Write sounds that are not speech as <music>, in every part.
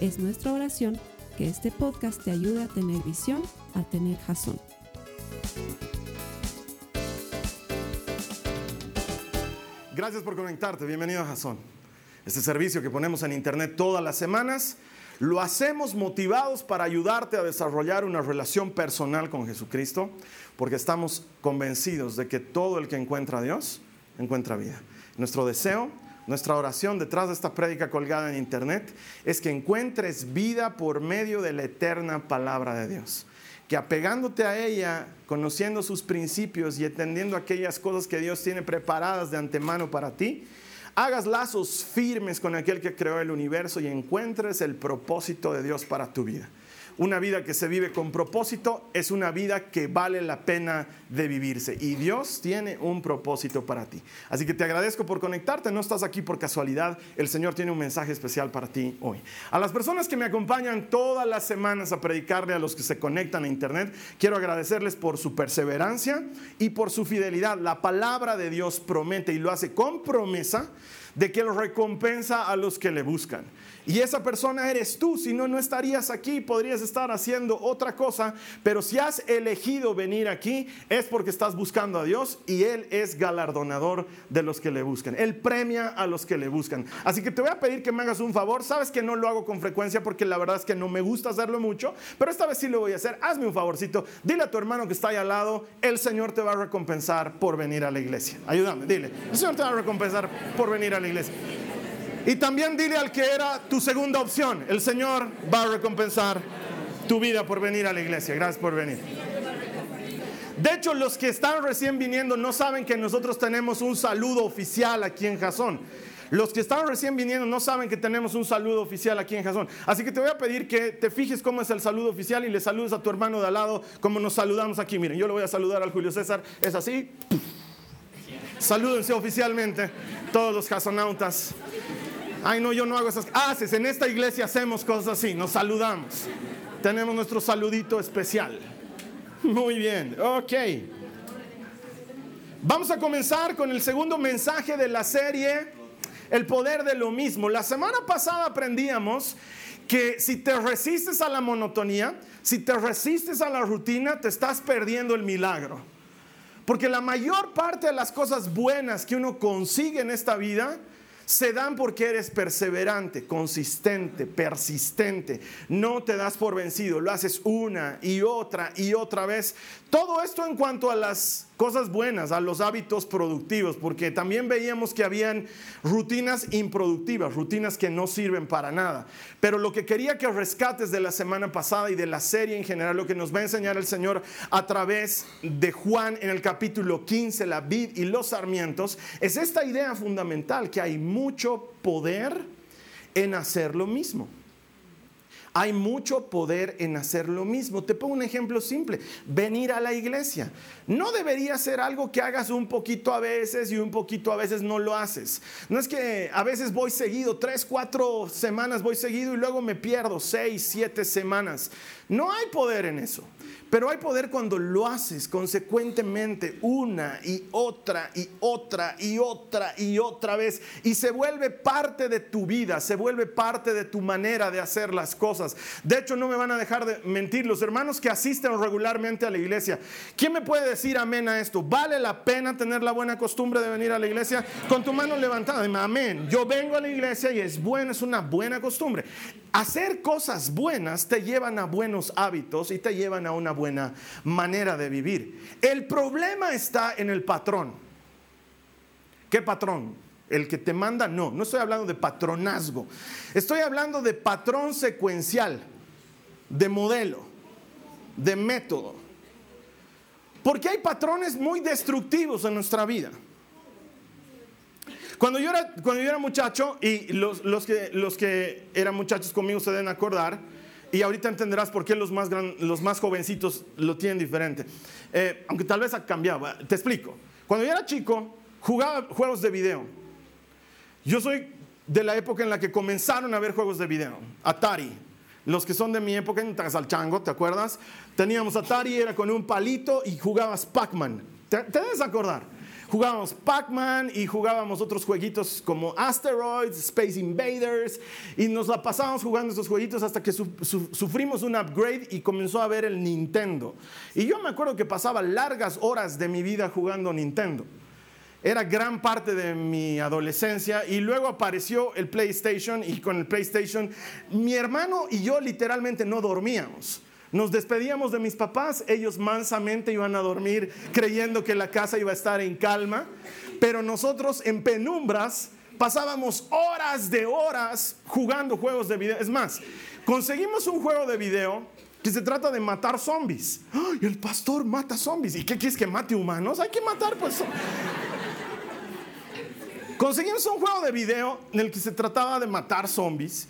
Es nuestra oración que este podcast te ayude a tener visión, a tener jazón. Gracias por conectarte, bienvenido a Jason. Este servicio que ponemos en internet todas las semanas, lo hacemos motivados para ayudarte a desarrollar una relación personal con Jesucristo, porque estamos convencidos de que todo el que encuentra a Dios encuentra vida. Nuestro deseo, nuestra oración detrás de esta prédica colgada en internet es que encuentres vida por medio de la eterna palabra de Dios que apegándote a ella, conociendo sus principios y entendiendo aquellas cosas que Dios tiene preparadas de antemano para ti, hagas lazos firmes con aquel que creó el universo y encuentres el propósito de Dios para tu vida. Una vida que se vive con propósito es una vida que vale la pena de vivirse. Y Dios tiene un propósito para ti. Así que te agradezco por conectarte. No estás aquí por casualidad. El Señor tiene un mensaje especial para ti hoy. A las personas que me acompañan todas las semanas a predicarle a los que se conectan a Internet, quiero agradecerles por su perseverancia y por su fidelidad. La palabra de Dios promete y lo hace con promesa de que lo recompensa a los que le buscan. Y esa persona eres tú, si no, no estarías aquí, podrías estar haciendo otra cosa, pero si has elegido venir aquí es porque estás buscando a Dios y Él es galardonador de los que le buscan. Él premia a los que le buscan. Así que te voy a pedir que me hagas un favor, sabes que no lo hago con frecuencia porque la verdad es que no me gusta hacerlo mucho, pero esta vez sí lo voy a hacer. Hazme un favorcito, dile a tu hermano que está ahí al lado, el Señor te va a recompensar por venir a la iglesia. Ayúdame, dile, el Señor te va a recompensar por venir a la iglesia. Y también dile al que era tu segunda opción, el Señor va a recompensar tu vida por venir a la iglesia. Gracias por venir. De hecho, los que están recién viniendo no saben que nosotros tenemos un saludo oficial aquí en Jasón. Los que están recién viniendo no saben que tenemos un saludo oficial aquí en Jasón. Así que te voy a pedir que te fijes cómo es el saludo oficial y le saludes a tu hermano de al lado como nos saludamos aquí. Miren, yo le voy a saludar al Julio César. Es así. Salúdense oficialmente todos los jasonautas. Ay, no, yo no hago esas. Haces, en esta iglesia hacemos cosas así, nos saludamos. Tenemos nuestro saludito especial. Muy bien, ok. Vamos a comenzar con el segundo mensaje de la serie, El poder de lo mismo. La semana pasada aprendíamos que si te resistes a la monotonía, si te resistes a la rutina, te estás perdiendo el milagro. Porque la mayor parte de las cosas buenas que uno consigue en esta vida, se dan porque eres perseverante, consistente, persistente. No te das por vencido, lo haces una y otra y otra vez. Todo esto en cuanto a las cosas buenas, a los hábitos productivos, porque también veíamos que habían rutinas improductivas, rutinas que no sirven para nada. Pero lo que quería que rescates de la semana pasada y de la serie en general, lo que nos va a enseñar el Señor a través de Juan en el capítulo 15, la vid y los sarmientos, es esta idea fundamental, que hay mucho poder en hacer lo mismo. Hay mucho poder en hacer lo mismo. Te pongo un ejemplo simple. Venir a la iglesia. No debería ser algo que hagas un poquito a veces y un poquito a veces no lo haces. No es que a veces voy seguido, tres, cuatro semanas voy seguido y luego me pierdo seis, siete semanas. No hay poder en eso. Pero hay poder cuando lo haces consecuentemente una y otra y otra y otra y otra vez y se vuelve parte de tu vida, se vuelve parte de tu manera de hacer las cosas. De hecho, no me van a dejar de mentir los hermanos que asisten regularmente a la iglesia. ¿Quién me puede decir amén a esto? ¿Vale la pena tener la buena costumbre de venir a la iglesia con tu mano levantada? Amén. Yo vengo a la iglesia y es bueno, es una buena costumbre. Hacer cosas buenas te llevan a buenos hábitos y te llevan a una buena manera de vivir. El problema está en el patrón. ¿Qué patrón? El que te manda, no, no estoy hablando de patronazgo. Estoy hablando de patrón secuencial, de modelo, de método. Porque hay patrones muy destructivos en nuestra vida. Cuando yo era, cuando yo era muchacho, y los, los, que, los que eran muchachos conmigo se deben acordar, Y ahorita entenderás por qué los más, los más jovencitos lo tienen diferente. Eh, aunque tal vez ha cambiado. Te explico. Cuando yo era chico, jugaba juegos de video. Yo soy de la época en la que comenzaron a ver juegos de video. Atari. Los que son de mi época, en al chango, ¿te acuerdas? Teníamos Atari, era con un palito y jugabas Pac-Man. ¿Te, ¿Te debes acordar? Jugábamos Pac-Man y jugábamos otros jueguitos como Asteroids, Space Invaders y nos la pasábamos jugando estos jueguitos hasta que sufrimos un upgrade y comenzó a ver el Nintendo. Y yo me acuerdo que pasaba largas horas de mi vida jugando Nintendo. Era gran parte de mi adolescencia y luego apareció el PlayStation y con el PlayStation mi hermano y yo literalmente no dormíamos. Nos despedíamos de mis papás, ellos mansamente iban a dormir creyendo que la casa iba a estar en calma, pero nosotros en penumbras pasábamos horas de horas jugando juegos de video. Es más, conseguimos un juego de video que se trata de matar zombies. ¡Ay, el pastor mata zombies. ¿Y qué quieres que mate humanos? Hay que matar pues. Conseguimos un juego de video en el que se trataba de matar zombies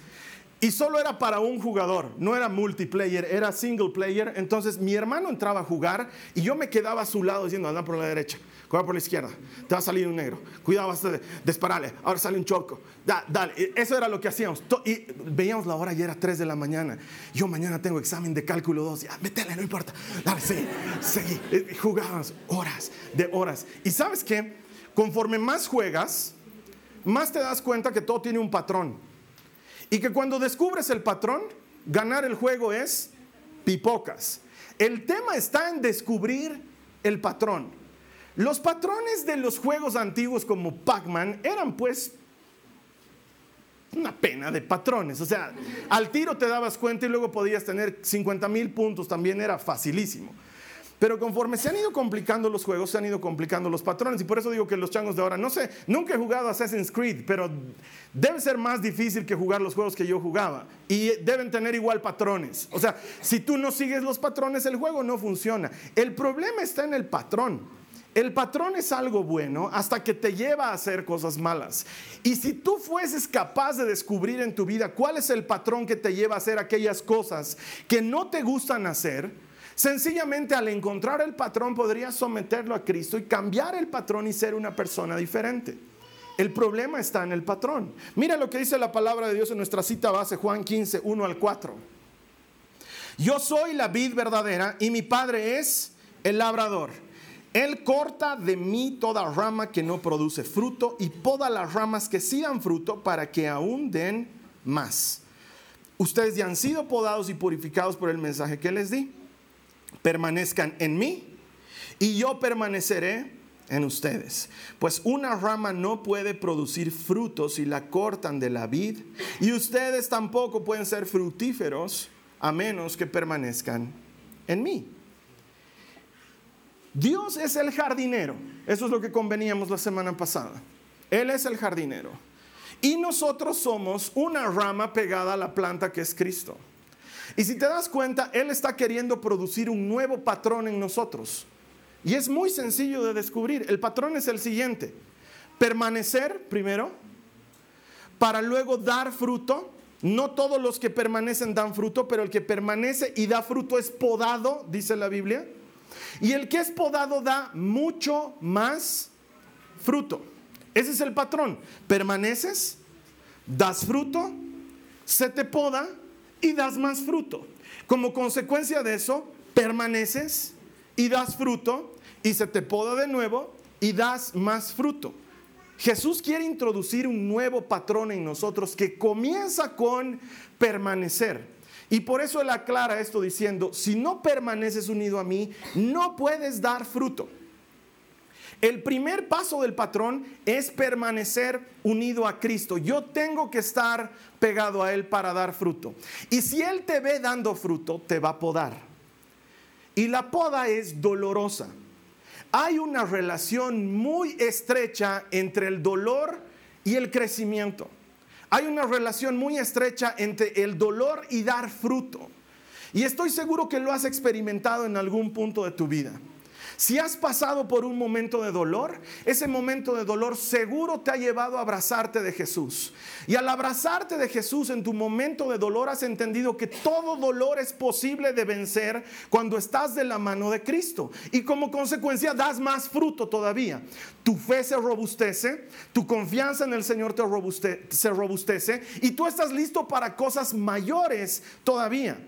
y solo era para un jugador, no era multiplayer, era single player. Entonces mi hermano entraba a jugar y yo me quedaba a su lado diciendo, anda por la derecha, cuidado por la izquierda, te va a salir un negro, cuidado, vas a dispararle, ahora sale un choco, dale. Eso era lo que hacíamos. Y veíamos la hora y era 3 de la mañana. Yo mañana tengo examen de cálculo 2, ya, métele, no importa, dale, sí, seguí. Jugábamos horas de horas. Y sabes qué, conforme más juegas, más te das cuenta que todo tiene un patrón. Y que cuando descubres el patrón, ganar el juego es pipocas. El tema está en descubrir el patrón. Los patrones de los juegos antiguos como Pac-Man eran pues una pena de patrones. O sea, al tiro te dabas cuenta y luego podías tener 50 mil puntos, también era facilísimo. Pero conforme se han ido complicando los juegos, se han ido complicando los patrones. Y por eso digo que los changos de ahora, no sé, nunca he jugado Assassin's Creed, pero debe ser más difícil que jugar los juegos que yo jugaba. Y deben tener igual patrones. O sea, si tú no sigues los patrones, el juego no funciona. El problema está en el patrón. El patrón es algo bueno hasta que te lleva a hacer cosas malas. Y si tú fueses capaz de descubrir en tu vida cuál es el patrón que te lleva a hacer aquellas cosas que no te gustan hacer, Sencillamente al encontrar el patrón podrías someterlo a Cristo y cambiar el patrón y ser una persona diferente. El problema está en el patrón. Mira lo que dice la palabra de Dios en nuestra cita base, Juan 15, 1 al 4. Yo soy la vid verdadera y mi padre es el labrador. Él corta de mí toda rama que no produce fruto y poda las ramas que sí dan fruto para que aún den más. Ustedes ya han sido podados y purificados por el mensaje que les di permanezcan en mí y yo permaneceré en ustedes. Pues una rama no puede producir frutos si la cortan de la vid y ustedes tampoco pueden ser fructíferos a menos que permanezcan en mí. Dios es el jardinero. Eso es lo que conveníamos la semana pasada. Él es el jardinero. Y nosotros somos una rama pegada a la planta que es Cristo. Y si te das cuenta, Él está queriendo producir un nuevo patrón en nosotros. Y es muy sencillo de descubrir. El patrón es el siguiente. Permanecer primero, para luego dar fruto. No todos los que permanecen dan fruto, pero el que permanece y da fruto es podado, dice la Biblia. Y el que es podado da mucho más fruto. Ese es el patrón. Permaneces, das fruto, se te poda y das más fruto. Como consecuencia de eso, permaneces y das fruto y se te poda de nuevo y das más fruto. Jesús quiere introducir un nuevo patrón en nosotros que comienza con permanecer. Y por eso él aclara esto diciendo, si no permaneces unido a mí, no puedes dar fruto. El primer paso del patrón es permanecer unido a Cristo. Yo tengo que estar pegado a Él para dar fruto. Y si Él te ve dando fruto, te va a podar. Y la poda es dolorosa. Hay una relación muy estrecha entre el dolor y el crecimiento. Hay una relación muy estrecha entre el dolor y dar fruto. Y estoy seguro que lo has experimentado en algún punto de tu vida. Si has pasado por un momento de dolor, ese momento de dolor seguro te ha llevado a abrazarte de Jesús. Y al abrazarte de Jesús en tu momento de dolor has entendido que todo dolor es posible de vencer cuando estás de la mano de Cristo. Y como consecuencia das más fruto todavía. Tu fe se robustece, tu confianza en el Señor te se robustece y tú estás listo para cosas mayores todavía.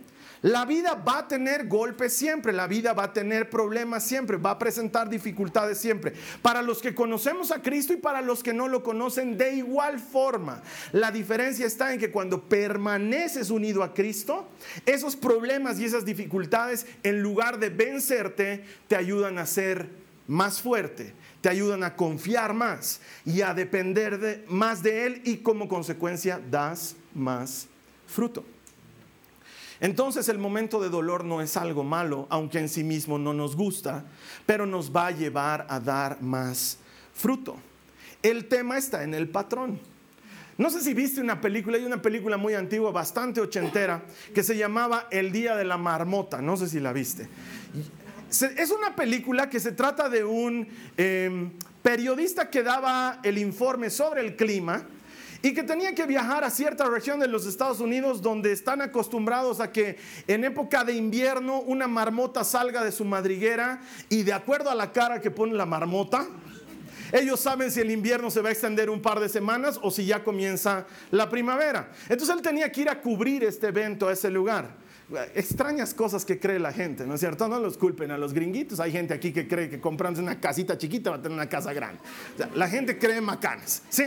La vida va a tener golpes siempre, la vida va a tener problemas siempre, va a presentar dificultades siempre. Para los que conocemos a Cristo y para los que no lo conocen de igual forma. La diferencia está en que cuando permaneces unido a Cristo, esos problemas y esas dificultades, en lugar de vencerte, te ayudan a ser más fuerte, te ayudan a confiar más y a depender más de Él y como consecuencia das más fruto. Entonces el momento de dolor no es algo malo, aunque en sí mismo no nos gusta, pero nos va a llevar a dar más fruto. El tema está en el patrón. No sé si viste una película, hay una película muy antigua, bastante ochentera, que se llamaba El Día de la Marmota, no sé si la viste. Es una película que se trata de un em, periodista que daba el informe sobre el clima y que tenía que viajar a cierta región de los Estados Unidos donde están acostumbrados a que en época de invierno una marmota salga de su madriguera y de acuerdo a la cara que pone la marmota, ellos saben si el invierno se va a extender un par de semanas o si ya comienza la primavera. Entonces él tenía que ir a cubrir este evento a ese lugar extrañas cosas que cree la gente, ¿no es cierto? No los culpen a los gringuitos. Hay gente aquí que cree que comprándose una casita chiquita va a tener una casa grande. la gente cree macanas, ¿sí?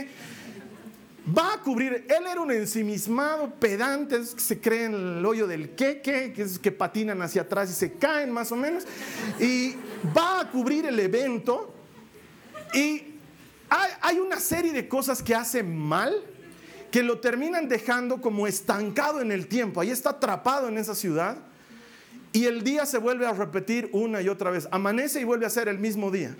Va a cubrir, él era un ensimismado pedante, que se cree en el hoyo del queque, que es que patinan hacia atrás y se caen más o menos, y va a cubrir el evento y hay, hay una serie de cosas que hace mal que lo terminan dejando como estancado en el tiempo, ahí está atrapado en esa ciudad y el día se vuelve a repetir una y otra vez, amanece y vuelve a ser el mismo día.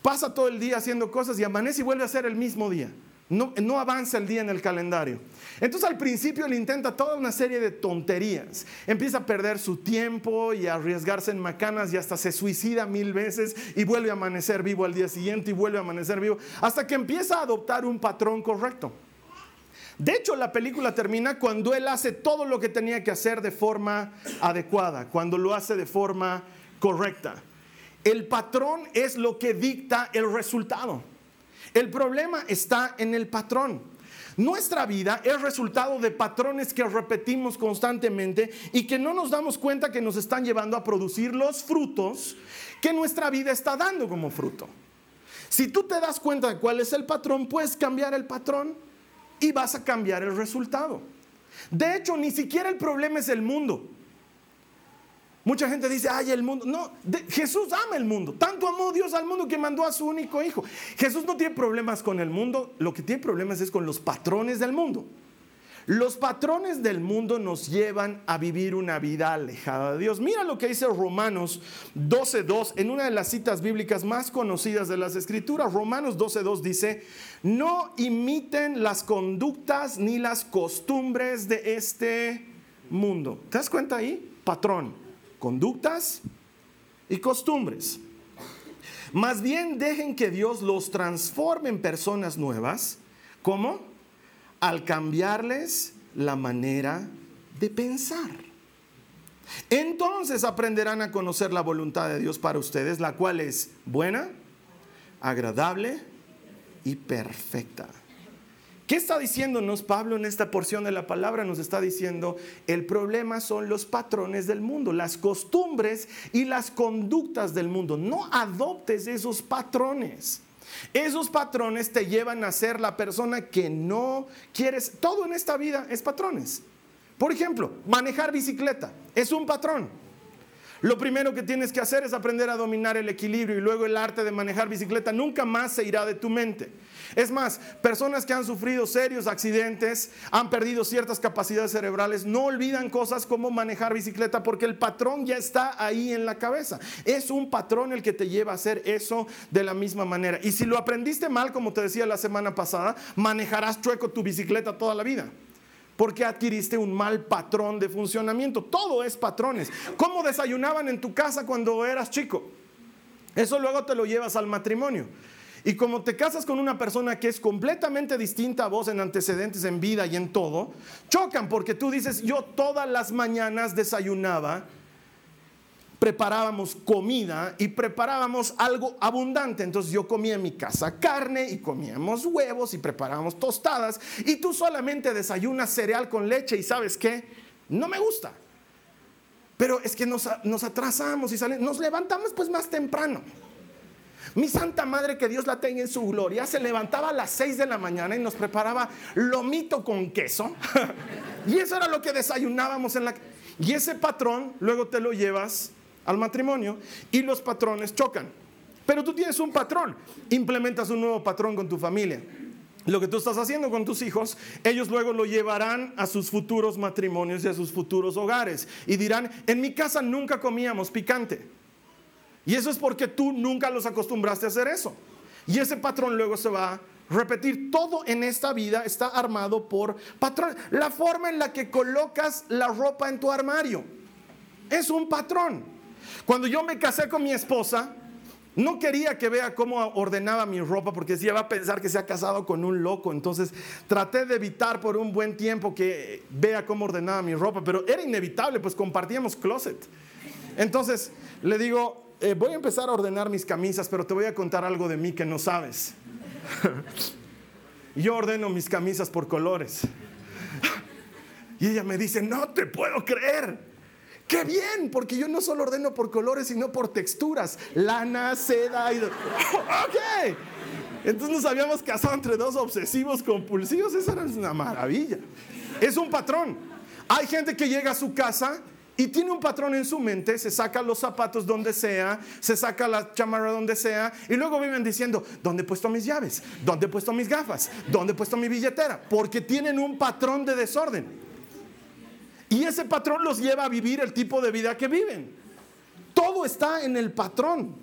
Pasa todo el día haciendo cosas y amanece y vuelve a ser el mismo día. No, avanza el día en el calendario. Entonces al principio él intenta toda una serie de tonterías. Empieza a perder su tiempo y a arriesgarse en macanas y hasta se suicida mil veces y vuelve a amanecer vivo al día siguiente y vuelve a amanecer vivo hasta que empieza a adoptar un patrón correcto. De hecho, la película termina cuando él hace todo lo que tenía que hacer de forma adecuada, cuando lo hace de forma correcta. El patrón es lo que dicta el resultado. El problema está en el patrón. Nuestra vida es resultado de patrones que repetimos constantemente y que no nos damos cuenta que nos están llevando a producir los frutos que nuestra vida está dando como fruto. Si tú te das cuenta de cuál es el patrón, puedes cambiar el patrón y vas a cambiar el resultado. De hecho, ni siquiera el problema es el mundo. Mucha gente dice, ay, el mundo. No, Jesús ama el mundo. Tanto amó Dios al mundo que mandó a su único hijo. Jesús no tiene problemas con el mundo, lo que tiene problemas es con los patrones del mundo. Los patrones del mundo nos llevan a vivir una vida alejada de Dios. Mira lo que dice Romanos 12.2 en una de las citas bíblicas más conocidas de las Escrituras. Romanos 12.2 dice, no imiten las conductas ni las costumbres de este mundo. ¿Te das cuenta ahí? Patrón conductas y costumbres. Más bien dejen que Dios los transforme en personas nuevas. ¿Cómo? Al cambiarles la manera de pensar. Entonces aprenderán a conocer la voluntad de Dios para ustedes, la cual es buena, agradable y perfecta. ¿Qué está diciéndonos Pablo en esta porción de la palabra? Nos está diciendo, el problema son los patrones del mundo, las costumbres y las conductas del mundo. No adoptes esos patrones. Esos patrones te llevan a ser la persona que no quieres. Todo en esta vida es patrones. Por ejemplo, manejar bicicleta es un patrón. Lo primero que tienes que hacer es aprender a dominar el equilibrio y luego el arte de manejar bicicleta nunca más se irá de tu mente. Es más, personas que han sufrido serios accidentes, han perdido ciertas capacidades cerebrales, no olvidan cosas como manejar bicicleta porque el patrón ya está ahí en la cabeza. Es un patrón el que te lleva a hacer eso de la misma manera. Y si lo aprendiste mal, como te decía la semana pasada, manejarás chueco tu bicicleta toda la vida. Porque adquiriste un mal patrón de funcionamiento. Todo es patrones. ¿Cómo desayunaban en tu casa cuando eras chico? Eso luego te lo llevas al matrimonio. Y como te casas con una persona que es completamente distinta a vos en antecedentes, en vida y en todo, chocan porque tú dices, yo todas las mañanas desayunaba, preparábamos comida y preparábamos algo abundante. Entonces yo comía en mi casa carne y comíamos huevos y preparábamos tostadas y tú solamente desayunas cereal con leche y sabes qué, no me gusta. Pero es que nos, nos atrasamos y nos levantamos pues más temprano. Mi Santa Madre, que Dios la tenga en su gloria, se levantaba a las 6 de la mañana y nos preparaba lomito con queso. <laughs> y eso era lo que desayunábamos en la... Y ese patrón luego te lo llevas al matrimonio y los patrones chocan. Pero tú tienes un patrón, implementas un nuevo patrón con tu familia. Lo que tú estás haciendo con tus hijos, ellos luego lo llevarán a sus futuros matrimonios y a sus futuros hogares. Y dirán, en mi casa nunca comíamos picante. Y eso es porque tú nunca los acostumbraste a hacer eso. Y ese patrón luego se va a repetir. Todo en esta vida está armado por patrón. La forma en la que colocas la ropa en tu armario es un patrón. Cuando yo me casé con mi esposa, no quería que vea cómo ordenaba mi ropa porque decía, va a pensar que se ha casado con un loco. Entonces traté de evitar por un buen tiempo que vea cómo ordenaba mi ropa, pero era inevitable, pues compartíamos closet. Entonces le digo, eh, voy a empezar a ordenar mis camisas, pero te voy a contar algo de mí que no sabes. <laughs> Yo ordeno mis camisas por colores. <laughs> Y ella me dice, no te puedo creer. Qué bien, porque yo no solo ordeno por colores, sino por texturas. Lana, seda y... <laughs> ok. Entonces nos habíamos casado entre dos obsesivos compulsivos. Esa era una maravilla. Es un patrón. Hay gente que llega a su casa y tiene un patrón en su mente, se saca los zapatos donde sea, se saca la chamarra donde sea, y luego viven diciendo, ¿dónde he puesto mis llaves? ¿Dónde he puesto mis gafas? ¿Dónde he puesto mi billetera? Porque tienen un patrón de desorden. Y ese patrón los lleva a vivir el tipo de vida que viven. Todo está en el patrón.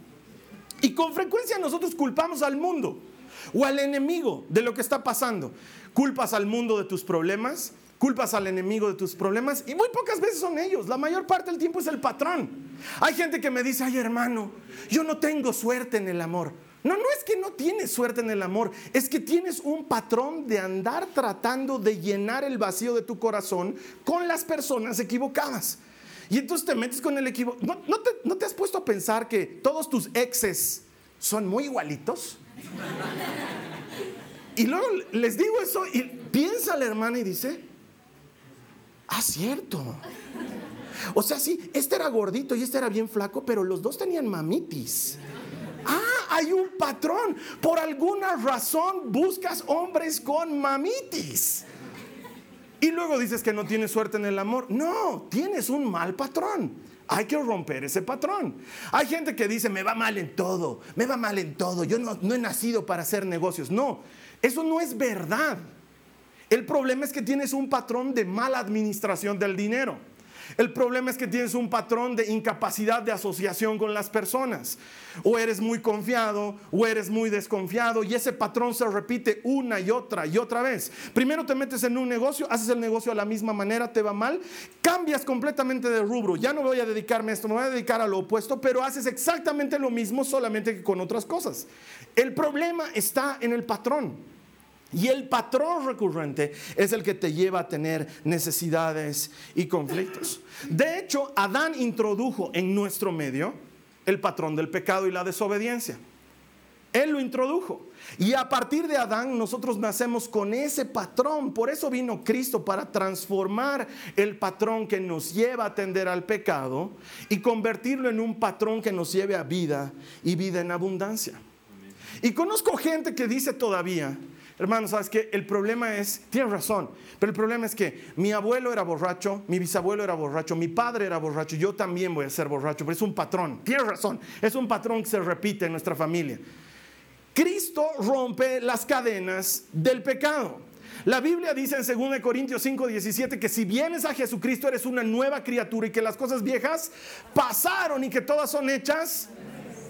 Y con frecuencia nosotros culpamos al mundo o al enemigo de lo que está pasando. Culpas al mundo de tus problemas, culpas al enemigo de tus problemas y muy pocas veces son ellos. La mayor parte del tiempo es el patrón. Hay gente que me dice, ay hermano, yo no tengo suerte en el amor. No, no es que no tienes suerte en el amor, es que tienes un patrón de andar tratando de llenar el vacío de tu corazón con las personas equivocadas. Y entonces te metes con el equivoco. ¿No, no, te, ¿No te has puesto a pensar que todos tus exes son muy igualitos? Y luego les digo eso y piensa la hermana y dice, Ah, cierto. O sea, sí, este era gordito y este era bien flaco, pero los dos tenían mamitis. Hay un patrón. Por alguna razón buscas hombres con mamitis. Y luego dices que no tienes suerte en el amor. No, tienes un mal patrón. Hay que romper ese patrón. Hay gente que dice, me va mal en todo, me va mal en todo, yo no, no he nacido para hacer negocios. No, eso no es verdad. El problema es que tienes un patrón de mala administración del dinero. El problema es que tienes un patrón de incapacidad de asociación con las personas. O eres muy confiado o eres muy desconfiado y ese patrón se repite una y otra y otra vez. Primero te metes en un negocio, haces el negocio a la misma manera, te va mal, cambias completamente de rubro. Ya no voy a dedicarme a esto, me voy a dedicar a lo opuesto, pero haces exactamente lo mismo solamente que con otras cosas. El problema está en el patrón. Y el patrón recurrente es el que te lleva a tener necesidades y conflictos. De hecho, Adán introdujo en nuestro medio el patrón del pecado y la desobediencia. Él lo introdujo. Y a partir de Adán nosotros nacemos con ese patrón. Por eso vino Cristo para transformar el patrón que nos lleva a atender al pecado y convertirlo en un patrón que nos lleve a vida y vida en abundancia. Y conozco gente que dice todavía, Hermano, ¿sabes qué? El problema es, tienes razón, pero el problema es que mi abuelo era borracho, mi bisabuelo era borracho, mi padre era borracho, yo también voy a ser borracho, pero es un patrón, tienes razón, es un patrón que se repite en nuestra familia. Cristo rompe las cadenas del pecado. La Biblia dice en 2 Corintios 5, 17 que si vienes a Jesucristo eres una nueva criatura y que las cosas viejas pasaron y que todas son hechas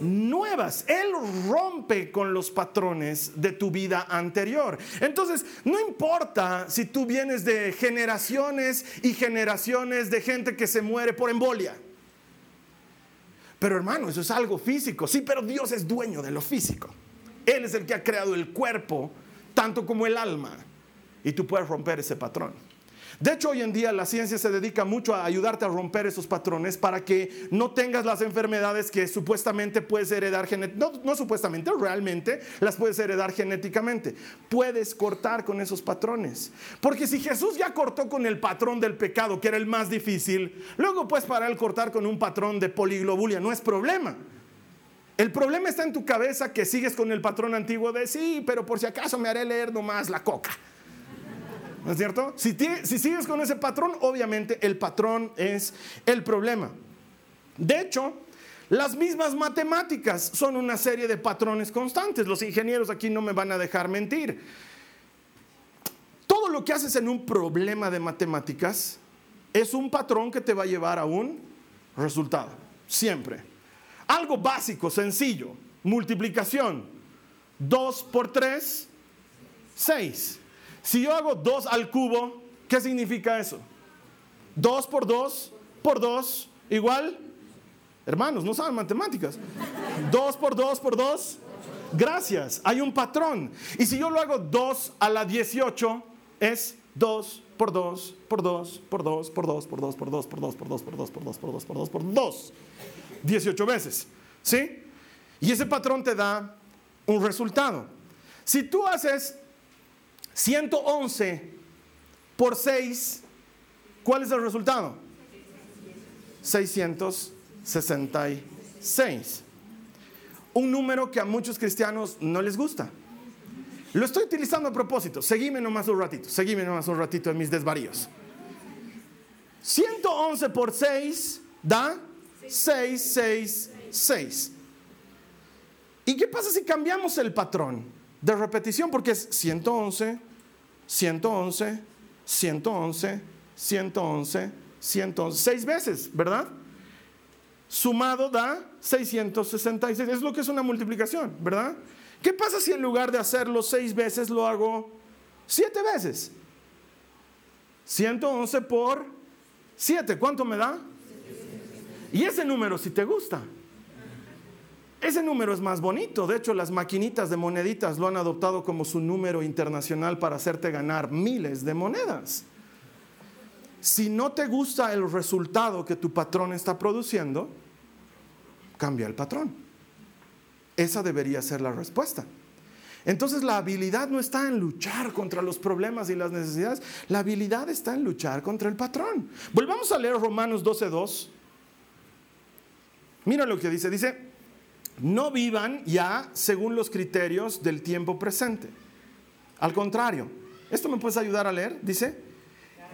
nuevas. Él rompe con los patrones de tu vida anterior. Entonces, no importa si tú vienes de generaciones y generaciones de gente que se muere por embolia. Pero hermano, eso es algo físico. Sí, pero Dios es dueño de lo físico. Él es el que ha creado el cuerpo, tanto como el alma. Y tú puedes romper ese patrón. De hecho, hoy en día la ciencia se dedica mucho a ayudarte a romper esos patrones para que no tengas las enfermedades que supuestamente puedes heredar genéticamente. No, no, supuestamente, realmente las puedes heredar genéticamente. Puedes cortar con esos patrones. Porque si Jesús ya cortó con el patrón del pecado, que era el más difícil, luego puedes para él cortar con un patrón de poliglobulia. No es problema. El problema está en tu cabeza que sigues con el patrón antiguo de sí, pero por si acaso me haré leer nomás la coca. ¿No es cierto? Si, si sigues con ese patrón, obviamente el patrón es el problema. De hecho, las mismas matemáticas son una serie de patrones constantes. Los ingenieros aquí no me van a dejar mentir. Todo lo que haces en un problema de matemáticas es un patrón que te va a llevar a un resultado. Siempre. Algo básico, sencillo. Multiplicación. 2 por 3, 6. Si yo hago 2 al cubo, ¿qué significa eso? 2 por 2 por 2 igual. Hermanos, no saben matemáticas. 2 por 2 por 2. Gracias, hay un patrón. Y si yo lo hago 2 a la 18, es 2 por 2 por 2 por 2 por 2 por 2 por 2 por 2 por 2 por 2 por 2 por 2 por 2 por 2. 18 veces. ¿Sí? Y ese patrón te da un resultado. Si tú haces 111 por 6, ¿cuál es el resultado? 666. Un número que a muchos cristianos no les gusta. Lo estoy utilizando a propósito. Seguime nomás un ratito. Seguime nomás un ratito en mis desvaríos. 111 por 6 da 666. ¿Y qué pasa si cambiamos el patrón de repetición? Porque es 111, 111, 111, 111, 111, seis veces, ¿verdad? Sumado da 666. Es lo que es una multiplicación, ¿verdad? ¿Qué pasa si en lugar de hacerlo seis veces lo hago siete veces? 111 por 7, ¿cuánto me da? Y ese número si te gusta. Ese número es más bonito. De hecho, las maquinitas de moneditas lo han adoptado como su número internacional para hacerte ganar miles de monedas. Si no te gusta el resultado que tu patrón está produciendo, cambia el patrón. Esa debería ser la respuesta. Entonces la habilidad no está en luchar contra los problemas y las necesidades, la habilidad está en luchar contra el patrón. Volvamos a leer Romanos 12.2. Mira lo que dice, dice, no vivan ya según los criterios del tiempo presente. Al contrario, ¿esto me puedes ayudar a leer? Dice,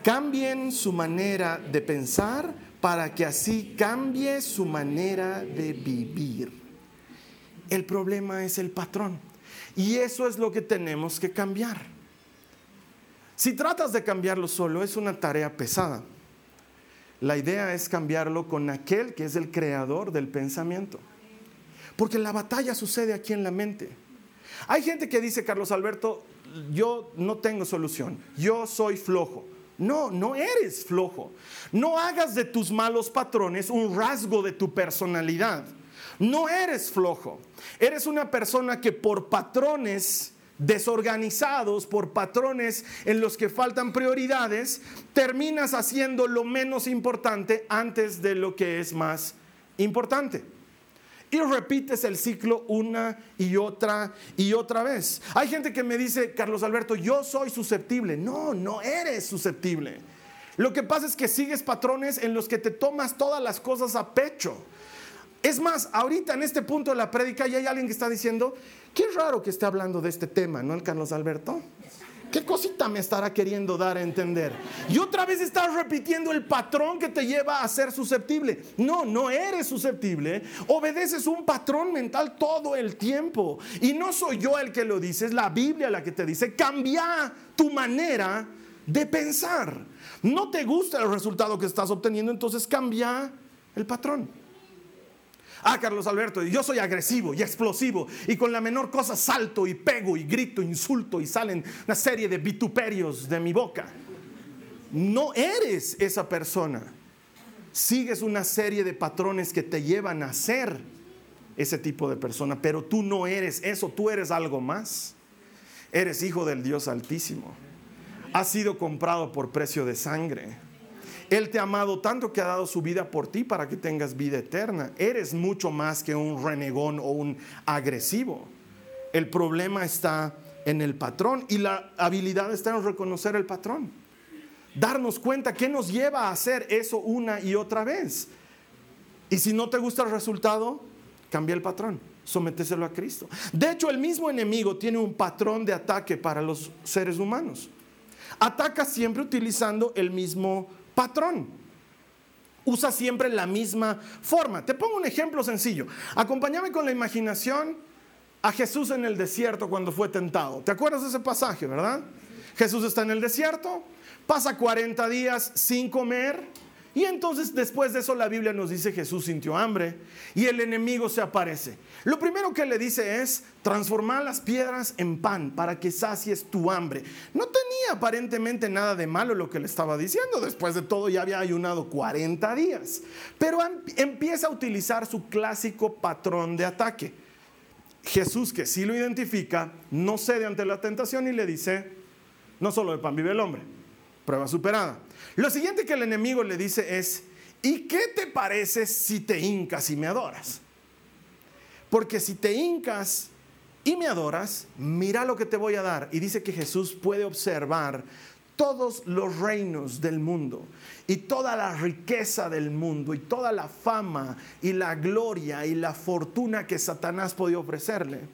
cambien su manera de pensar para que así cambie su manera de vivir. El problema es el patrón. Y eso es lo que tenemos que cambiar. Si tratas de cambiarlo solo, es una tarea pesada. La idea es cambiarlo con aquel que es el creador del pensamiento. Porque la batalla sucede aquí en la mente. Hay gente que dice, Carlos Alberto, yo no tengo solución, yo soy flojo. No, no eres flojo. No hagas de tus malos patrones un rasgo de tu personalidad. No eres flojo. Eres una persona que por patrones desorganizados, por patrones en los que faltan prioridades, terminas haciendo lo menos importante antes de lo que es más importante. Y repites el ciclo una y otra y otra vez. Hay gente que me dice, Carlos Alberto, yo soy susceptible. No, no eres susceptible. Lo que pasa es que sigues patrones en los que te tomas todas las cosas a pecho. Es más, ahorita en este punto de la prédica ya hay alguien que está diciendo, qué raro que esté hablando de este tema, ¿no? El Carlos Alberto. ¿Qué cosita me estará queriendo dar a entender? Y otra vez estás repitiendo el patrón que te lleva a ser susceptible. No, no eres susceptible. Obedeces un patrón mental todo el tiempo. Y no soy yo el que lo dice, es la Biblia la que te dice, cambia tu manera de pensar. No te gusta el resultado que estás obteniendo, entonces cambia el patrón. Ah, Carlos Alberto, yo soy agresivo y explosivo y con la menor cosa salto y pego y grito, insulto y salen una serie de vituperios de mi boca. No eres esa persona. Sigues una serie de patrones que te llevan a ser ese tipo de persona, pero tú no eres eso, tú eres algo más. Eres hijo del Dios Altísimo. Has sido comprado por precio de sangre. Él te ha amado tanto que ha dado su vida por ti para que tengas vida eterna. Eres mucho más que un renegón o un agresivo. El problema está en el patrón y la habilidad está en reconocer el patrón. Darnos cuenta qué nos lleva a hacer eso una y otra vez. Y si no te gusta el resultado, cambia el patrón, sometéselo a Cristo. De hecho, el mismo enemigo tiene un patrón de ataque para los seres humanos. Ataca siempre utilizando el mismo patrón. Usa siempre la misma forma. Te pongo un ejemplo sencillo. Acompáñame con la imaginación a Jesús en el desierto cuando fue tentado. ¿Te acuerdas de ese pasaje, verdad? Jesús está en el desierto, pasa 40 días sin comer, y entonces después de eso la Biblia nos dice Jesús sintió hambre y el enemigo se aparece. Lo primero que le dice es transformar las piedras en pan para que sacies tu hambre. No tenía aparentemente nada de malo lo que le estaba diciendo. Después de todo ya había ayunado 40 días. Pero empieza a utilizar su clásico patrón de ataque. Jesús, que sí lo identifica, no cede ante la tentación y le dice, no solo de pan vive el hombre, prueba superada. Lo siguiente que el enemigo le dice es, ¿y qué te parece si te hincas y me adoras? Porque si te hincas y me adoras, mira lo que te voy a dar. Y dice que Jesús puede observar todos los reinos del mundo y toda la riqueza del mundo y toda la fama y la gloria y la fortuna que Satanás podía ofrecerle.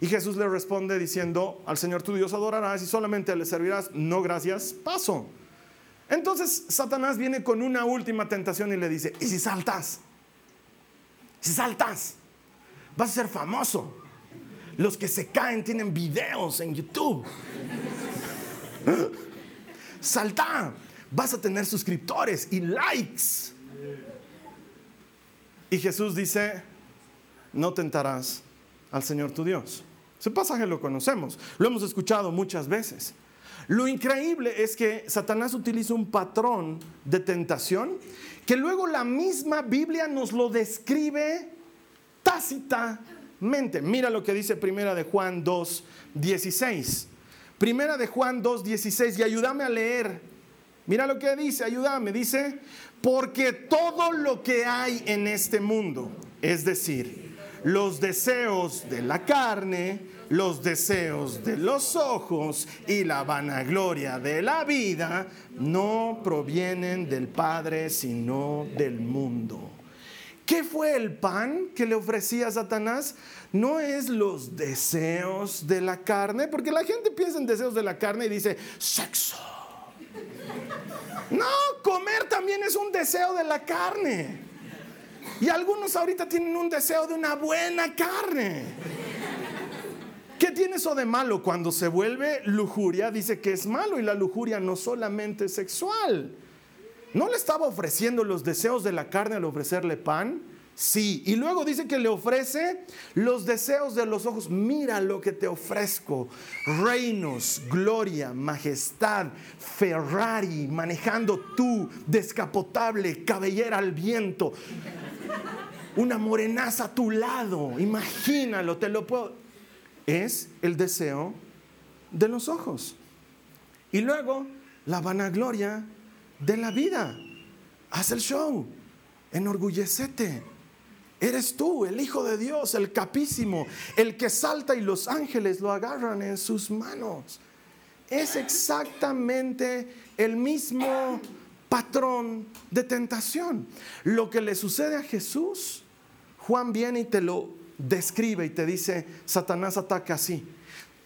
Y Jesús le responde diciendo, al Señor tu Dios adorarás y solamente le servirás, no gracias, paso. Entonces Satanás viene con una última tentación y le dice, ¿y si saltas? Si saltas, vas a ser famoso. Los que se caen tienen videos en YouTube. <gasps> Salta, vas a tener suscriptores y likes. Y Jesús dice, no tentarás al Señor tu Dios. Ese pasaje lo conocemos, lo hemos escuchado muchas veces. Lo increíble es que Satanás utiliza un patrón de tentación que luego la misma Biblia nos lo describe tácitamente. Mira lo que dice Primera de Juan 2, 16. Primera de Juan 2, 16 y ayúdame a leer. Mira lo que dice, ayúdame. Dice, porque todo lo que hay en este mundo, es decir, los deseos de la carne, los deseos de los ojos y la vanagloria de la vida no provienen del Padre, sino del mundo. ¿Qué fue el pan que le ofrecía Satanás? No es los deseos de la carne, porque la gente piensa en deseos de la carne y dice, sexo. No, comer también es un deseo de la carne. Y algunos ahorita tienen un deseo de una buena carne. ¿Qué tiene eso de malo? Cuando se vuelve lujuria, dice que es malo y la lujuria no solamente es sexual. ¿No le estaba ofreciendo los deseos de la carne al ofrecerle pan? Sí. Y luego dice que le ofrece los deseos de los ojos. Mira lo que te ofrezco. Reinos, gloria, majestad, Ferrari, manejando tú, descapotable, cabellera al viento. Una morenaza a tu lado. Imagínalo, te lo puedo es el deseo de los ojos. Y luego la vanagloria de la vida. Haz el show, enorgullecete. Eres tú, el Hijo de Dios, el capísimo, el que salta y los ángeles lo agarran en sus manos. Es exactamente el mismo patrón de tentación. Lo que le sucede a Jesús, Juan viene y te lo describe y te dice, Satanás ataca así.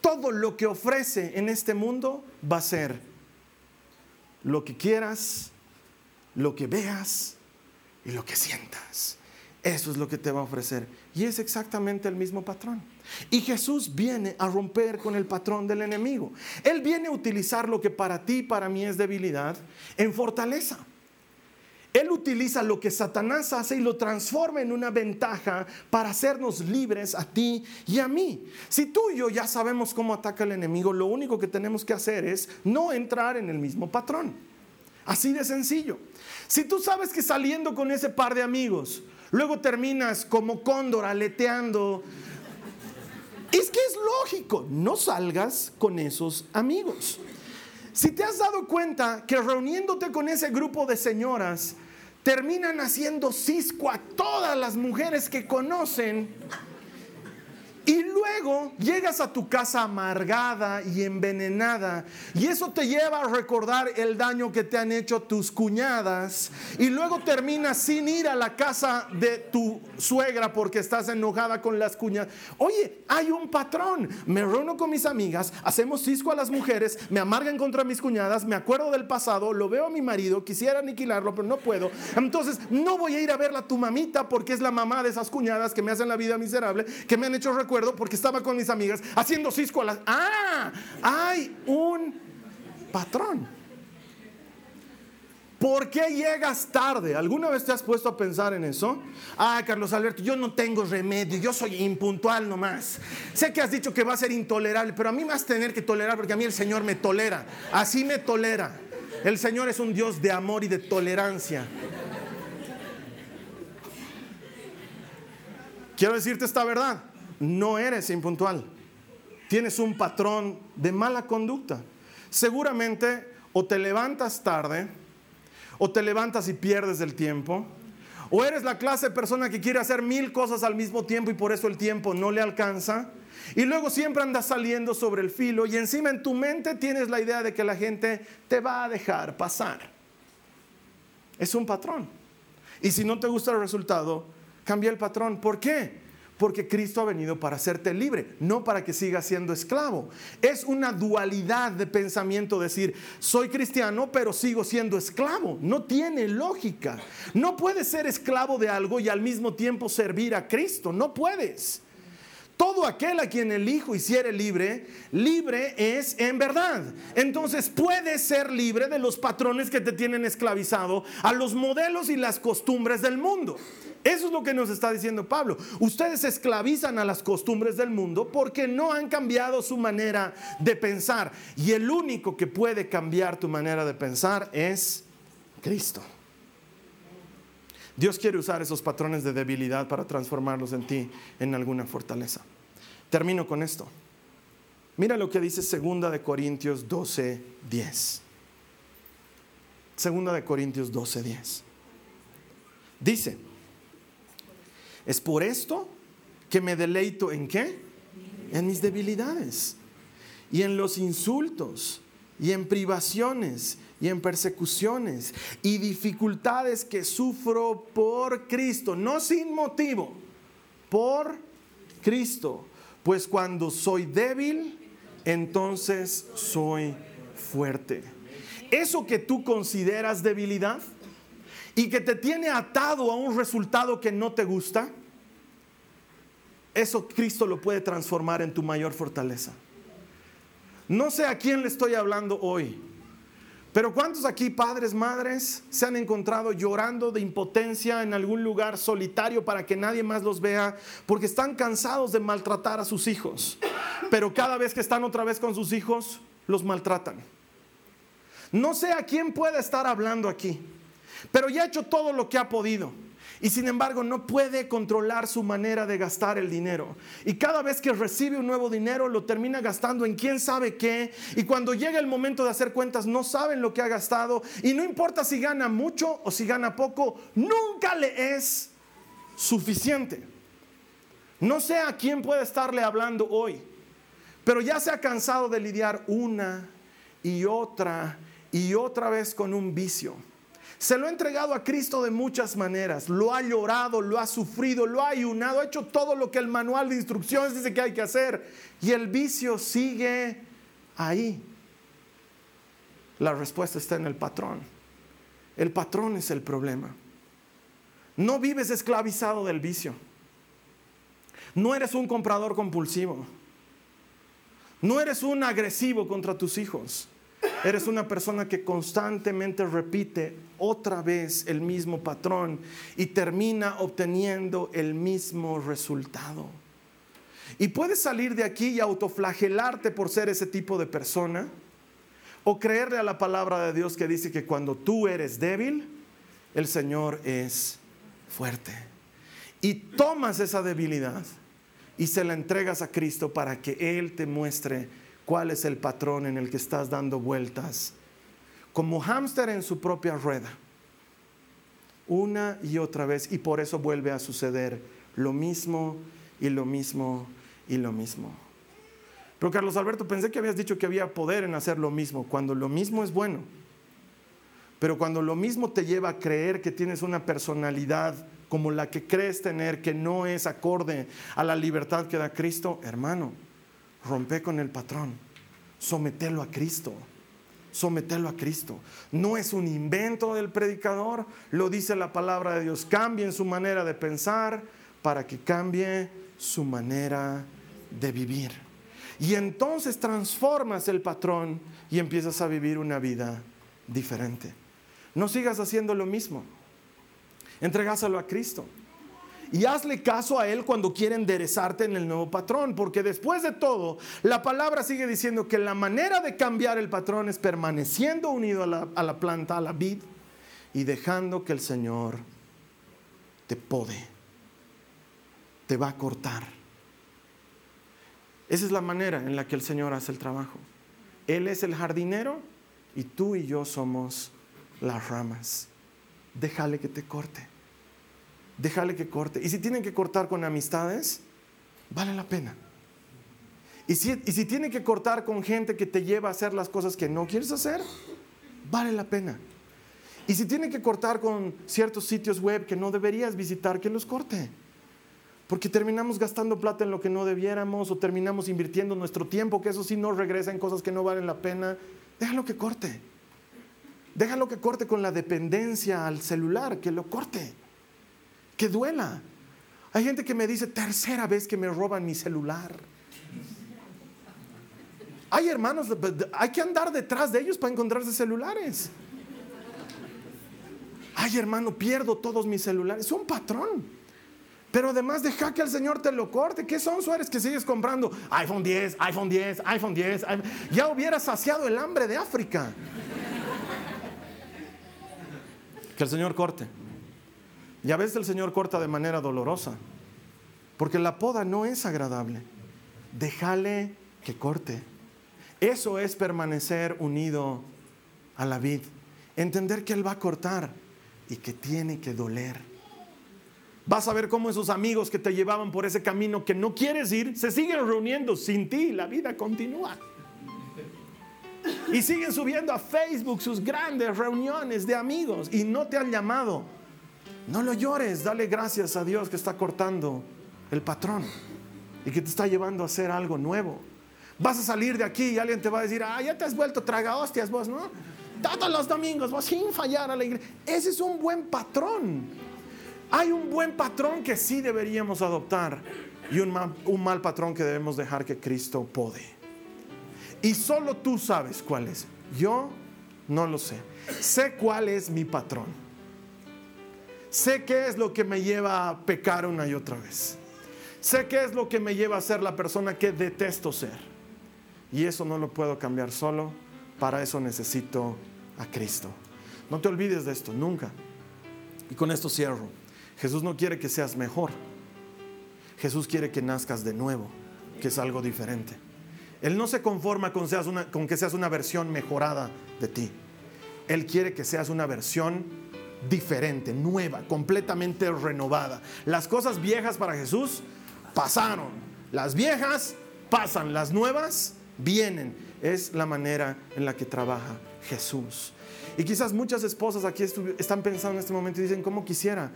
Todo lo que ofrece en este mundo va a ser lo que quieras, lo que veas y lo que sientas. Eso es lo que te va a ofrecer. Y es exactamente el mismo patrón. Y Jesús viene a romper con el patrón del enemigo. Él viene a utilizar lo que para ti y para mí es debilidad en fortaleza. Él utiliza lo que Satanás hace y lo transforma en una ventaja para hacernos libres a ti y a mí. Si tú y yo ya sabemos cómo ataca el enemigo, lo único que tenemos que hacer es no entrar en el mismo patrón. Así de sencillo. Si tú sabes que saliendo con ese par de amigos, luego terminas como cóndor aleteando, es que es lógico, no salgas con esos amigos. Si te has dado cuenta que reuniéndote con ese grupo de señoras, terminan haciendo cisco a todas las mujeres que conocen luego llegas a tu casa amargada y envenenada y eso te lleva a recordar el daño que te han hecho tus cuñadas y luego terminas sin ir a la casa de tu suegra porque estás enojada con las cuñadas. Oye, hay un patrón. Me reúno con mis amigas, hacemos cisco a las mujeres, me amargan contra mis cuñadas, me acuerdo del pasado, lo veo a mi marido, quisiera aniquilarlo, pero no puedo. Entonces no voy a ir a verla a tu mamita porque es la mamá de esas cuñadas que me hacen la vida miserable, que me han hecho recordar porque estaba con mis amigas haciendo cisco a las... Ah, hay un patrón. ¿Por qué llegas tarde? ¿Alguna vez te has puesto a pensar en eso? Ah, Carlos Alberto, yo no tengo remedio, yo soy impuntual nomás. Sé que has dicho que va a ser intolerable, pero a mí me vas a tener que tolerar porque a mí el Señor me tolera. Así me tolera. El Señor es un Dios de amor y de tolerancia. Quiero decirte esta verdad no eres impuntual. Tienes un patrón de mala conducta. Seguramente o te levantas tarde, o te levantas y pierdes el tiempo, o eres la clase de persona que quiere hacer mil cosas al mismo tiempo y por eso el tiempo no le alcanza. Y luego siempre andas saliendo sobre el filo y encima en tu mente tienes la idea de que la gente te va a dejar pasar. Es un patrón. Y si no te gusta el resultado, cambia el patrón. ¿Por qué? Porque Cristo ha venido para hacerte libre, no para que sigas siendo esclavo. Es una dualidad de pensamiento decir, soy cristiano, pero sigo siendo esclavo. No tiene lógica. No puedes ser esclavo de algo y al mismo tiempo servir a Cristo. No puedes. Todo aquel a quien el Hijo hiciere libre, libre es en verdad. Entonces puedes ser libre de los patrones que te tienen esclavizado, a los modelos y las costumbres del mundo. Eso es lo que nos está diciendo Pablo. Ustedes esclavizan a las costumbres del mundo porque no han cambiado su manera de pensar. Y el único que puede cambiar tu manera de pensar es Cristo. Dios quiere usar esos patrones de debilidad para transformarlos en ti en alguna fortaleza. Termino con esto. Mira lo que dice segunda de Corintios 12, 10. Segunda de Corintios 12, 10. Dice, es por esto que me deleito en qué? En mis debilidades y en los insultos y en privaciones y en persecuciones y dificultades que sufro por Cristo, no sin motivo, por Cristo. Pues cuando soy débil, entonces soy fuerte. Eso que tú consideras debilidad, y que te tiene atado a un resultado que no te gusta, eso Cristo lo puede transformar en tu mayor fortaleza. No sé a quién le estoy hablando hoy, pero ¿cuántos aquí, padres, madres, se han encontrado llorando de impotencia en algún lugar solitario para que nadie más los vea porque están cansados de maltratar a sus hijos? Pero cada vez que están otra vez con sus hijos, los maltratan. No sé a quién puede estar hablando aquí. Pero ya ha hecho todo lo que ha podido. Y sin embargo no puede controlar su manera de gastar el dinero. Y cada vez que recibe un nuevo dinero lo termina gastando en quién sabe qué. Y cuando llega el momento de hacer cuentas no saben lo que ha gastado. Y no importa si gana mucho o si gana poco, nunca le es suficiente. No sé a quién puede estarle hablando hoy. Pero ya se ha cansado de lidiar una y otra y otra vez con un vicio se lo ha entregado a Cristo de muchas maneras. Lo ha llorado, lo ha sufrido, lo ha ayunado, ha hecho todo lo que el manual de instrucciones dice que hay que hacer. Y el vicio sigue ahí. La respuesta está en el patrón. El patrón es el problema. No vives esclavizado del vicio. No eres un comprador compulsivo. No eres un agresivo contra tus hijos. Eres una persona que constantemente repite otra vez el mismo patrón y termina obteniendo el mismo resultado. Y puedes salir de aquí y autoflagelarte por ser ese tipo de persona o creerle a la palabra de Dios que dice que cuando tú eres débil, el Señor es fuerte. Y tomas esa debilidad y se la entregas a Cristo para que Él te muestre cuál es el patrón en el que estás dando vueltas, como hámster en su propia rueda, una y otra vez, y por eso vuelve a suceder lo mismo y lo mismo y lo mismo. Pero Carlos Alberto, pensé que habías dicho que había poder en hacer lo mismo, cuando lo mismo es bueno. Pero cuando lo mismo te lleva a creer que tienes una personalidad como la que crees tener, que no es acorde a la libertad que da Cristo, hermano, rompe con el patrón, sometelo a Cristo, sometelo a Cristo. No es un invento del predicador, lo dice la palabra de Dios. Cambien su manera de pensar para que cambie su manera de vivir. Y entonces transformas el patrón y empiezas a vivir una vida diferente. No sigas haciendo lo mismo. Entregáselo a Cristo. Y hazle caso a Él cuando quiere enderezarte en el nuevo patrón, porque después de todo, la palabra sigue diciendo que la manera de cambiar el patrón es permaneciendo unido a la, a la planta, a la vid, y dejando que el Señor te pode, te va a cortar. Esa es la manera en la que el Señor hace el trabajo. Él es el jardinero y tú y yo somos las ramas. Déjale que te corte déjale que corte. Y si tienen que cortar con amistades, vale la pena. Y si, y si tienen que cortar con gente que te lleva a hacer las cosas que no quieres hacer, vale la pena. Y si tienen que cortar con ciertos sitios web que no deberías visitar, que los corte. Porque terminamos gastando plata en lo que no debiéramos o terminamos invirtiendo nuestro tiempo, que eso sí no regresa en cosas que no valen la pena. Déjalo que corte. Déjalo que corte con la dependencia al celular, que lo corte que duela. Hay gente que me dice, tercera vez que me roban mi celular. Hay hermanos, hay que andar detrás de ellos para encontrarse celulares. Ay, hermano, pierdo todos mis celulares. Es un patrón. Pero además deja que el Señor te lo corte. ¿Qué son suárez que sigues comprando? iPhone 10, iPhone 10, iPhone 10. Ya hubiera saciado el hambre de África. Que el Señor corte. Y a veces el Señor corta de manera dolorosa, porque la poda no es agradable. Déjale que corte. Eso es permanecer unido a la vid. Entender que Él va a cortar y que tiene que doler. Vas a ver cómo esos amigos que te llevaban por ese camino que no quieres ir, se siguen reuniendo sin ti. La vida continúa. Y siguen subiendo a Facebook sus grandes reuniones de amigos y no te han llamado no lo llores, dale gracias a Dios que está cortando el patrón y que te está llevando a hacer algo nuevo. Vas a salir de aquí y alguien te va a decir, ah, ya te has vuelto traga hostias vos, ¿no? Todos los domingos, vos sin fallar a la iglesia. Ese es un buen patrón. Hay un buen patrón que sí deberíamos adoptar y un mal, patrón que debemos dejar que Cristo pode. Y solo tú sabes cuál es. Yo no lo sé. Sé cuál es mi patrón. Sé qué es lo que me lleva a pecar una y otra vez. Sé qué es lo que me lleva a ser la persona que detesto ser. Y eso no lo puedo cambiar solo. Para eso necesito a Cristo. No te olvides de esto, nunca. Y con esto cierro. Jesús no quiere que seas mejor. Jesús quiere que nazcas de nuevo, que es algo diferente. Él no se conforma con, con que seas una versión mejorada de ti. Él quiere que seas una versión diferente, nueva, completamente renovada. Las cosas viejas para Jesús pasaron. Las viejas pasan, las nuevas vienen. Es la manera en la que trabaja Jesús. Y quizás muchas esposas aquí están pensando en este momento y dicen, ¿cómo quisiera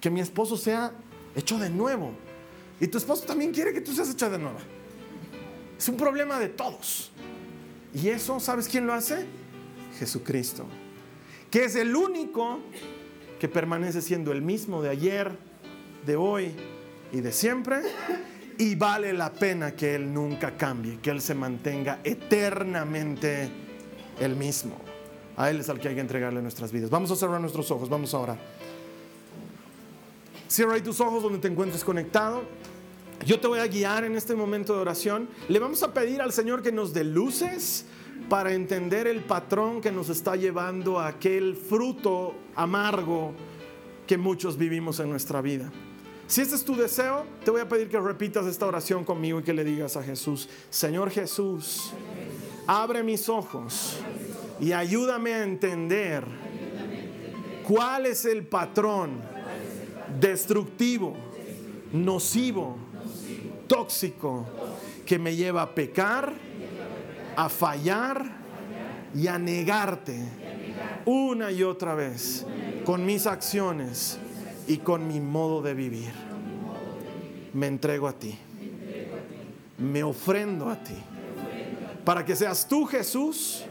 que mi esposo sea hecho de nuevo? Y tu esposo también quiere que tú seas hecho de nuevo. Es un problema de todos. Y eso, ¿sabes quién lo hace? Jesucristo que es el único que permanece siendo el mismo de ayer, de hoy y de siempre. Y vale la pena que Él nunca cambie, que Él se mantenga eternamente el mismo. A Él es al que hay que entregarle nuestras vidas. Vamos a cerrar nuestros ojos, vamos ahora. Cierra ahí tus ojos donde te encuentres conectado. Yo te voy a guiar en este momento de oración. Le vamos a pedir al Señor que nos dé luces para entender el patrón que nos está llevando a aquel fruto amargo que muchos vivimos en nuestra vida. Si este es tu deseo, te voy a pedir que repitas esta oración conmigo y que le digas a Jesús, Señor Jesús, abre mis ojos y ayúdame a entender cuál es el patrón destructivo, nocivo, tóxico que me lleva a pecar, a fallar y a negarte una y otra vez con mis acciones y con mi modo de vivir. Me entrego a ti. Me ofrendo a ti. Para que seas tú, Jesús,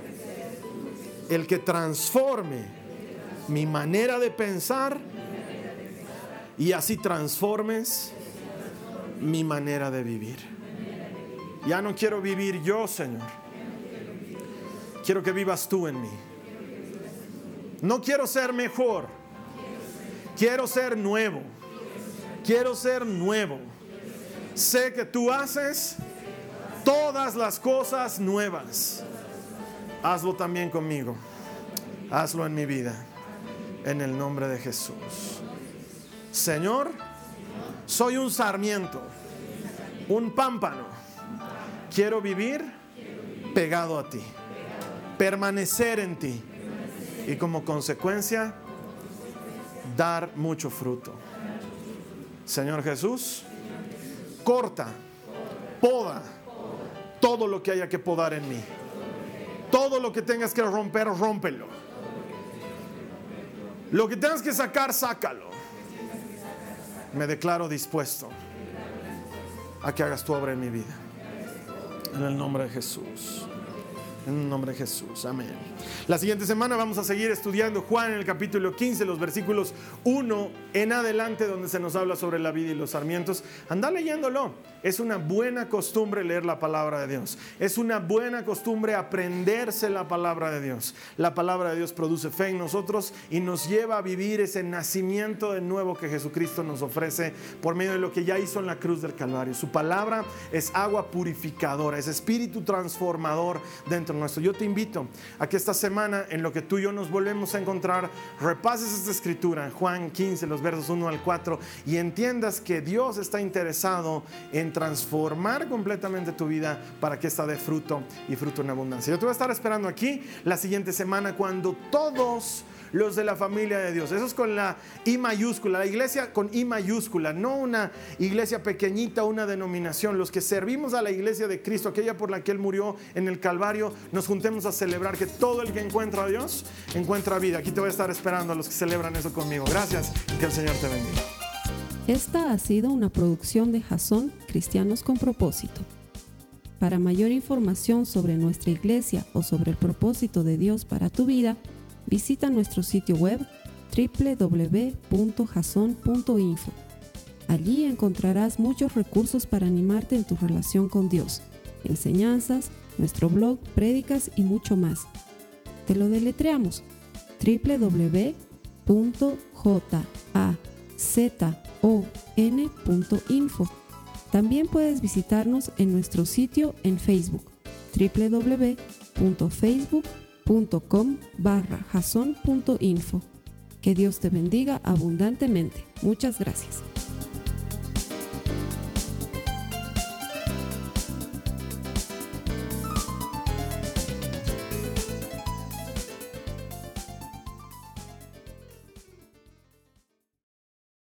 el que transforme mi manera de pensar y así transformes mi manera de vivir. Ya no quiero vivir yo, Señor. Quiero que vivas tú en mí. No quiero ser mejor. Quiero ser nuevo. Quiero ser nuevo. Sé que tú haces todas las cosas nuevas. Hazlo también conmigo. Hazlo en mi vida. En el nombre de Jesús. Señor, soy un sarmiento, un pámpano. Quiero vivir pegado a ti, permanecer en ti y como consecuencia dar mucho fruto. Señor Jesús, corta, poda todo lo que haya que podar en mí. Todo lo que tengas que romper, rómpelo. Lo que tengas que sacar, sácalo. Me declaro dispuesto a que hagas tu obra en mi vida. En el nombre de Jesús. En el nombre de Jesús. Amén. La siguiente semana vamos a seguir estudiando Juan en el capítulo 15, los versículos 1 en adelante, donde se nos habla sobre la vida y los sarmientos. Anda leyéndolo. Es una buena costumbre leer la palabra de Dios. Es una buena costumbre aprenderse la palabra de Dios. La palabra de Dios produce fe en nosotros y nos lleva a vivir ese nacimiento de nuevo que Jesucristo nos ofrece por medio de lo que ya hizo en la cruz del Calvario. Su palabra es agua purificadora, es espíritu transformador dentro de Yo te invito a que esta semana, en lo que tú y yo nos volvemos a encontrar, repases esta escritura, Juan 15, los versos 1 al 4, y entiendas que Dios está interesado en transformar completamente tu vida para que esta dé fruto y fruto en abundancia. Yo te voy a estar esperando aquí la siguiente semana cuando todos los de la familia de Dios. Eso es con la I mayúscula, la iglesia con I mayúscula, no una iglesia pequeñita, una denominación. Los que servimos a la iglesia de Cristo, aquella por la que Él murió en el Calvario, nos juntemos a celebrar que todo el que encuentra a Dios encuentra vida. Aquí te voy a estar esperando a los que celebran eso conmigo. Gracias y que el Señor te bendiga. Esta ha sido una producción de Jason Cristianos con propósito. Para mayor información sobre nuestra iglesia o sobre el propósito de Dios para tu vida, visita nuestro sitio web www.jason.info. Allí encontrarás muchos recursos para animarte en tu relación con Dios, enseñanzas, nuestro blog, prédicas y mucho más. Te lo deletreamos www.jazon.info. También puedes visitarnos en nuestro sitio en Facebook www.facebook.com barra. Que Dios te bendiga abundantemente. Muchas gracias.